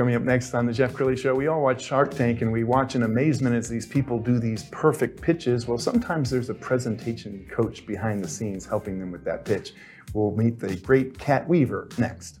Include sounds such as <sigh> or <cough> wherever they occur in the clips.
Coming up next on the Jeff Crilley Show, we all watch Shark Tank and we watch in amazement as these people do these perfect pitches. Well, sometimes there's a presentation coach behind the scenes helping them with that pitch. We'll meet the great Kat Weaver next.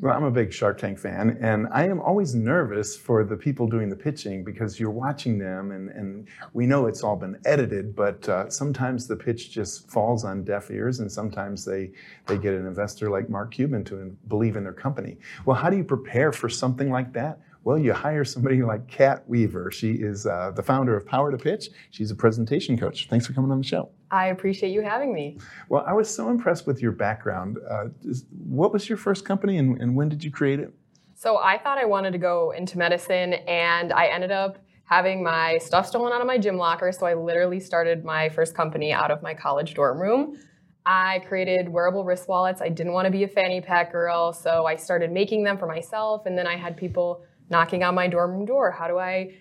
Well, I'm a big Shark Tank fan, and I am always nervous for the people doing the pitching because you're watching them, and, and we know it's all been edited, but uh, sometimes the pitch just falls on deaf ears, and sometimes they, they get an investor like Mark Cuban to believe in their company. Well, how do you prepare for something like that? Well, you hire somebody like Kat Weaver. She is uh, the founder of Power to Pitch. She's a presentation coach. Thanks for coming on the show. I appreciate you having me. Well, I was so impressed with your background. Uh, what was your first company and, and when did you create it? So I thought I wanted to go into medicine, and I ended up having my stuff stolen out of my gym locker. So I literally started my first company out of my college dorm room. I created wearable wrist wallets. I didn't want to be a fanny pack girl, so I started making them for myself. And then I had people knocking on my dorm door. How do I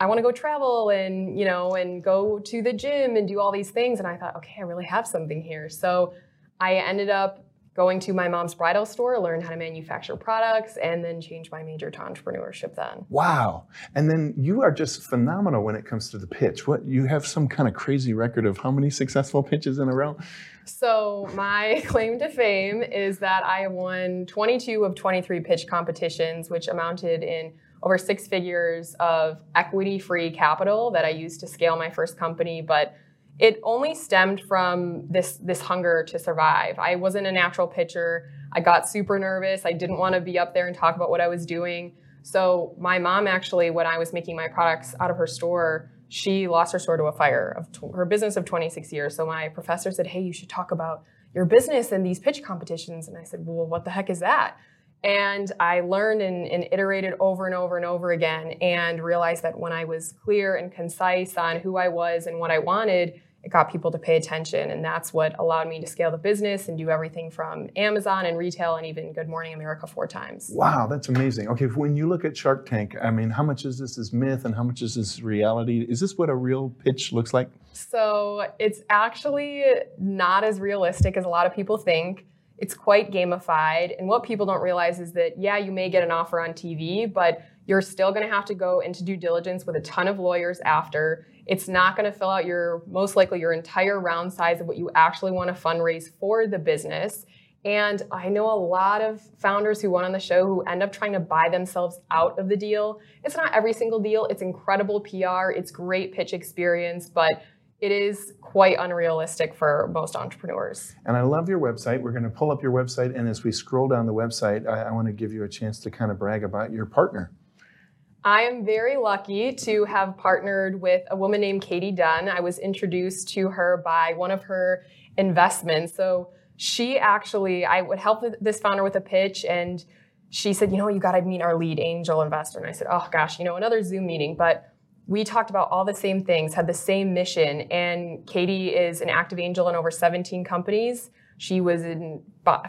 I want to go travel and, you know, and go to the gym and do all these things and I thought, okay, I really have something here. So I ended up going to my mom's bridal store, learn how to manufacture products, and then change my major to entrepreneurship then. Wow. And then you are just phenomenal when it comes to the pitch. What you have some kind of crazy record of how many successful pitches in a row? So my <laughs> claim to fame is that I have won 22 of 23 pitch competitions, which amounted in over six figures of equity-free capital that I used to scale my first company, but it only stemmed from this this hunger to survive. I wasn't a natural pitcher. I got super nervous. I didn't want to be up there and talk about what I was doing. So my mom actually, when I was making my products out of her store, she lost her store to a fire of her business of 26 years. So my professor said, "Hey, you should talk about your business and these pitch competitions." And I said, "Well, what the heck is that?" And I learned and, and, iterated over and over and over again and realized that when I was clear and concise on who I was and what I wanted, it got people to pay attention. And that's what allowed me to scale the business and do everything from Amazon and retail and even Good Morning America four times. Wow, that's amazing. Okay, when you look at Shark Tank, I mean, how much is this is myth and how much is this reality? Is this what a real pitch looks like? So it's actually not as realistic as a lot of people think. It's quite gamified. And what people don't realize is that, yeah, you may get an offer on TV, but you're still going to have to go into due diligence with a ton of lawyers after. It's not going to fill out your, most likely, your entire round size of what you actually want to fundraise for the business. And I know a lot of founders who went on the show who end up trying to buy themselves out of the deal. It's not every single deal, it's incredible PR, it's great pitch experience, but it is quite unrealistic for most entrepreneurs. And I love your website. We're going to pull up your website, and as we scroll down the website, I, I want to give you a chance to kind of brag about your partner. I am very lucky to have partnered with a woman named Katie Dunn. I was introduced to her by one of her investments. So she actually, I would help this founder with a pitch, and she said, You know, you got to meet our lead angel investor. And I said, Oh gosh, you know, another Zoom meeting. But we talked about all the same things, had the same mission, and Katie is an active angel in over 17 companies. She was in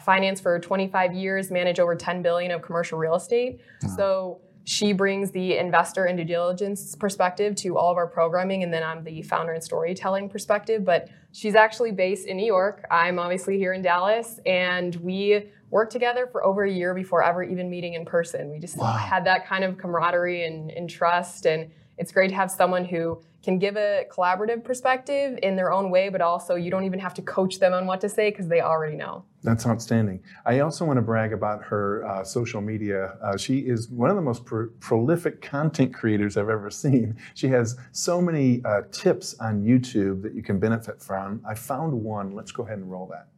finance for 25 years, managed over 10 billion of commercial real estate. So she brings the investor and due diligence perspective to all of our programming, and then I'm the founder and storytelling perspective. But she's actually based in New York. I'm obviously here in Dallas, and we worked together for over a year before ever even meeting in person. We just wow. had that kind of camaraderie and, and trust and It's great to have someone who can give a collaborative perspective in their own way, but also you don't even have to coach them on what to say because they already know. That's outstanding. I also want to brag about her uh, social media. Uh, she is one of the most pro- prolific content creators I've ever seen. She has so many uh, tips on YouTube that you can benefit from. I found one. Let's go ahead and roll that.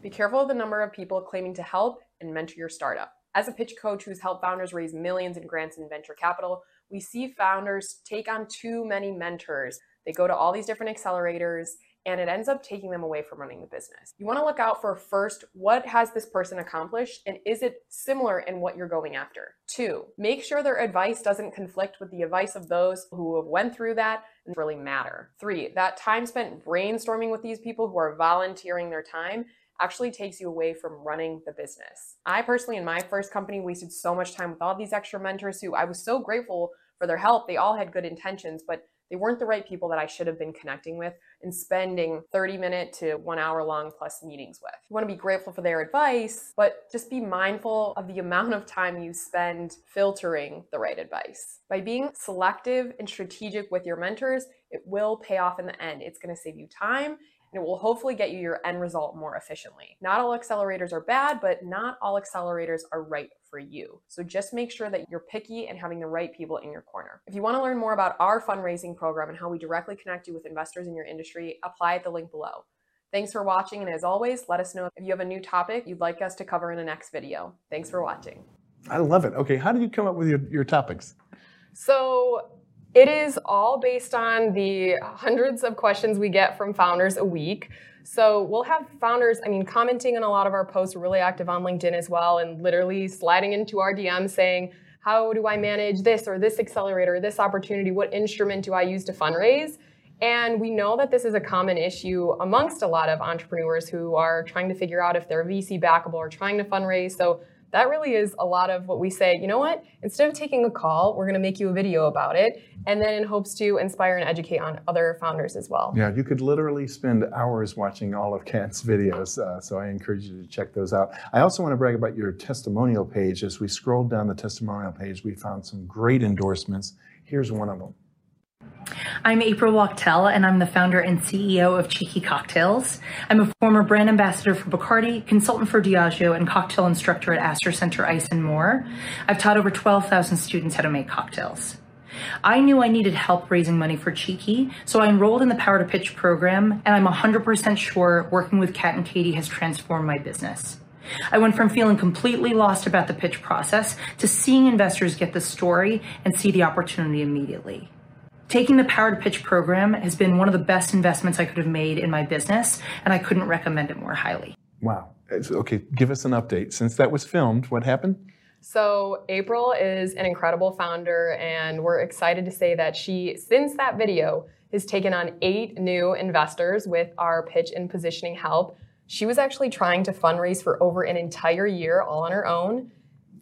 Be careful of the number of people claiming to help and mentor your startup. As a pitch coach who's helped founders raise millions in grants and venture capital, we see founders take on too many mentors. They go to all these different accelerators and it ends up taking them away from running the business. You want to look out for first, what has this person accomplished and is it similar in what you're going after? Two, make sure their advice doesn't conflict with the advice of those who have went through that and really matter. Three, that time spent brainstorming with these people who are volunteering their time actually takes you away from running the business. I personally, in my first company, wasted so much time with all these extra mentors who I was so grateful for their help. They all had good intentions, but they weren't the right people that I should have been connecting with and spending 30 minute to one hour long plus meetings with. You want to be grateful for their advice, but just be mindful of the amount of time you spend filtering the right advice. By being selective and strategic with your mentors, it will pay off in the end. It's going to save you time and it will hopefully get you your end result more efficiently. Not all accelerators are bad, but not all accelerators are right for you. So just make sure that you're picky and having the right people in your corner. If you want to learn more about our fundraising program and how we directly connect you with investors in your industry, apply at the link below. Thanks for watching, and as always, let us know if you have a new topic you'd like us to cover in a next video. Thanks for watching. I love it. Okay, how did you come up with your, your topics? So it is all based on the hundreds of questions we get from founders a week. So we'll have founders, I mean, commenting on a lot of our posts, really active on LinkedIn as well, and literally sliding into our DM saying, how do I manage this or this accelerator, or this opportunity? What instrument do I use to fundraise? And we know that this is a common issue amongst a lot of entrepreneurs who are trying to figure out if they're VC backable or trying to fundraise. So that really is a lot of what we say, you know what? Instead of taking a call, we're going to make you a video about it. And then in hopes to inspire and educate on other founders as well. Yeah, you could literally spend hours watching all of Kat's videos. Uh, so I encourage you to check those out. I also want to brag about your testimonial page. As we scrolled down the testimonial page, we found some great endorsements. Here's one of them. I'm April Wachtel, and I'm the founder and CEO of Cheeky Cocktails. I'm a former brand ambassador for Bacardi, consultant for Diageo, and cocktail instructor at Astor Center Ice and more. I've taught over 12,000 students how to make cocktails. I knew I needed help raising money for Cheeky, so I enrolled in the Power to Pitch program, and I'm 100% sure working with Kat and Katie has transformed my business. I went from feeling completely lost about the pitch process to seeing investors get the story and see the opportunity immediately. Taking the Power to Pitch program has been one of the best investments I could have made in my business, and I couldn't recommend it more highly. Wow. Okay, give us an update. Since that was filmed, what happened? So, April is an incredible founder, and we're excited to say that she, since that video, has taken on eight new investors with our pitch and positioning help. She was actually trying to fundraise for over an entire year all on her own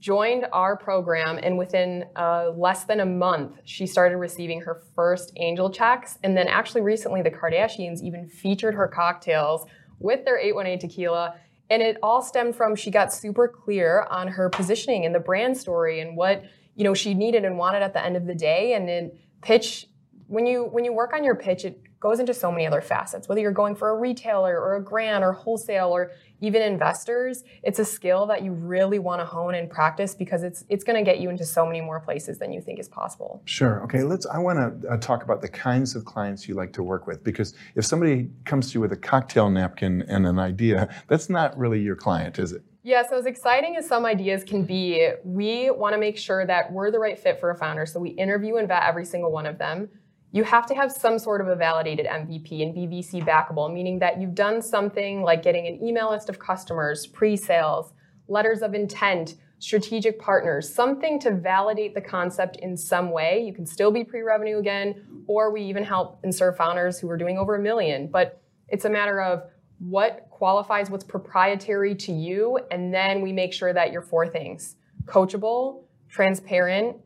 joined our program, and within uh, less than a month, she started receiving her first angel checks. And then, actually, recently, the Kardashians even featured her cocktails with their 818 tequila. And it all stemmed from she got super clear on her positioning and the brand story and what you know she needed and wanted at the end of the day. And then pitch when you when you work on your pitch, it goes into so many other facets. Whether you're going for a retailer or a grant or wholesale or even investors, it's a skill that you really want to hone and practice because it's it's going to get you into so many more places than you think is possible. Sure. Okay. Let's. I want to uh, talk about the kinds of clients you like to work with because if somebody comes to you with a cocktail napkin and an idea, that's not really your client, is it? Yeah, so as exciting as some ideas can be, we want to make sure that we're the right fit for a founder. So we interview and vet every single one of them you have to have some sort of a validated MVP and BVC backable, meaning that you've done something like getting an email list of customers, pre sales, letters of intent, strategic partners, something to validate the concept in some way. You can still be pre revenue again, or we even help and serve founders who are doing over a million. But it's a matter of what qualifies what's proprietary to you, and then we make sure that you're four things coachable, transparent,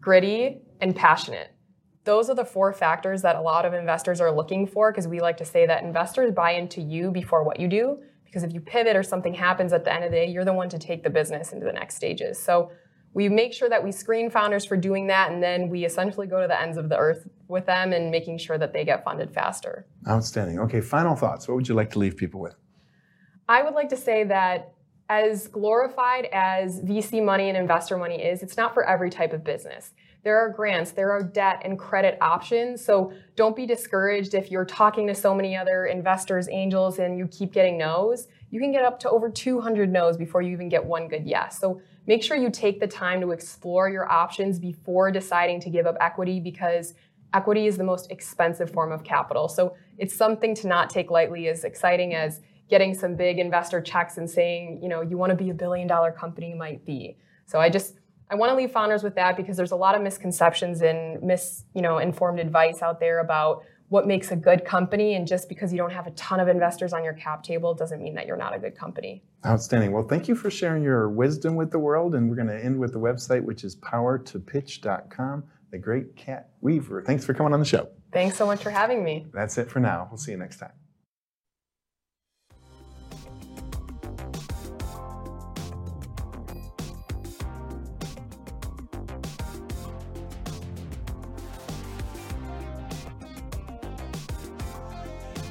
gritty, and passionate those are the four factors that a lot of investors are looking for because we like to say that investors buy into you before what you do. Because if you pivot or something happens at the end of the day, you're the one to take the business into the next stages. So we make sure that we screen founders for doing that, and then we essentially go to the ends of the earth with them and making sure that they get funded faster. Outstanding. Okay, final thoughts. What would you like to leave people with? I would like to say that as glorified as VC money and investor money is, it's not for every type of business. There are grants, there are debt and credit options. So don't be discouraged if you're talking to so many other investors, angels, and you keep getting no's. You can get up to over 200 no's before you even get one good yes. So make sure you take the time to explore your options before deciding to give up equity because equity is the most expensive form of capital. So it's something to not take lightly, as exciting as getting some big investor checks and saying, you know, you want to be a billion dollar company might be. So I just I want to leave founders with that because there's a lot of misconceptions and mis, you know, informed advice out there about what makes a good company and just because you don't have a ton of investors on your cap table doesn't mean that you're not a good company. Outstanding. Well, thank you for sharing your wisdom with the world and we're going to end with the website which is powertopitch.com. The great Kat Weaver. Thanks for coming on the show. Thanks so much for having me. That's it for now. We'll see you next time.